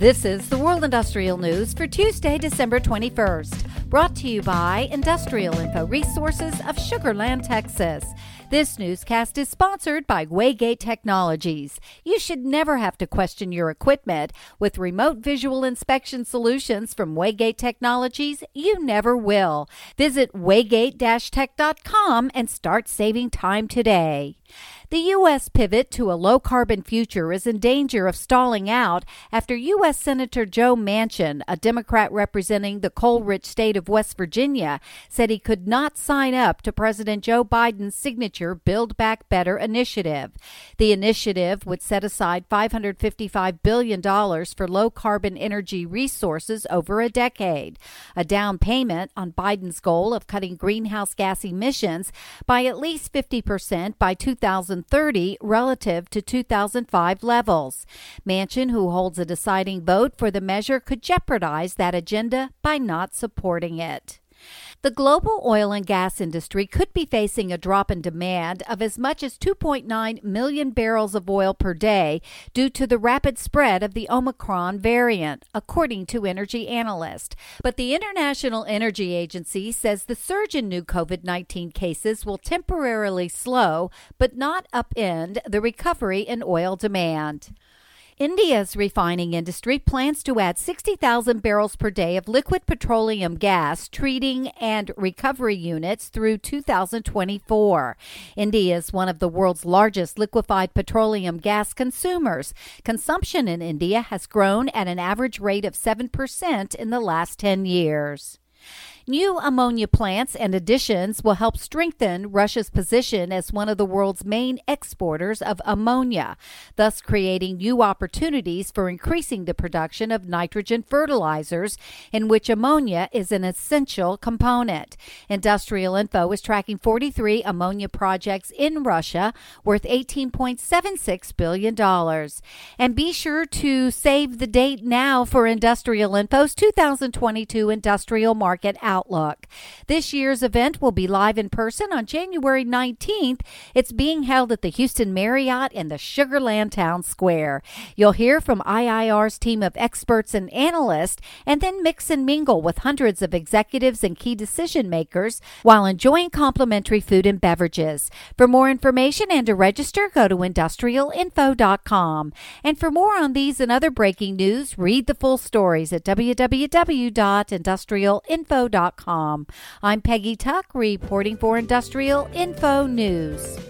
This is the World Industrial News for Tuesday, December 21st, brought to you by Industrial Info Resources of Sugar Land, Texas. This newscast is sponsored by Waygate Technologies. You should never have to question your equipment. With remote visual inspection solutions from Waygate Technologies, you never will. Visit waygate-tech.com and start saving time today. The U.S. pivot to a low carbon future is in danger of stalling out after U.S. Senator Joe Manchin, a Democrat representing the coal rich state of West Virginia, said he could not sign up to President Joe Biden's signature Build Back Better initiative. The initiative would set aside $555 billion for low carbon energy resources over a decade, a down payment on Biden's goal of cutting greenhouse gas emissions by at least 50% by 2030 2030 relative to 2005 levels. Manchin, who holds a deciding vote for the measure, could jeopardize that agenda by not supporting it. The global oil and gas industry could be facing a drop in demand of as much as 2.9 million barrels of oil per day due to the rapid spread of the Omicron variant, according to energy analysts. But the International Energy Agency says the surge in new COVID 19 cases will temporarily slow but not upend the recovery in oil demand. India's refining industry plans to add 60,000 barrels per day of liquid petroleum gas treating and recovery units through 2024. India is one of the world's largest liquefied petroleum gas consumers. Consumption in India has grown at an average rate of 7% in the last 10 years. New ammonia plants and additions will help strengthen Russia's position as one of the world's main exporters of ammonia, thus creating new opportunities for increasing the production of nitrogen fertilizers, in which ammonia is an essential component. Industrial Info is tracking 43 ammonia projects in Russia worth $18.76 billion. And be sure to save the date now for Industrial Info's 2022 Industrial Market Outlook. This year's event will be live in person on January 19th. It's being held at the Houston Marriott in the Sugar Land Town Square. You'll hear from IIR's team of experts and analysts, and then mix and mingle with hundreds of executives and key decision makers while enjoying complimentary food and beverages. For more information and to register, go to industrialinfo.com. And for more on these and other breaking news, read the full stories at www.industrialinfo.com. I'm Peggy Tuck reporting for Industrial Info News.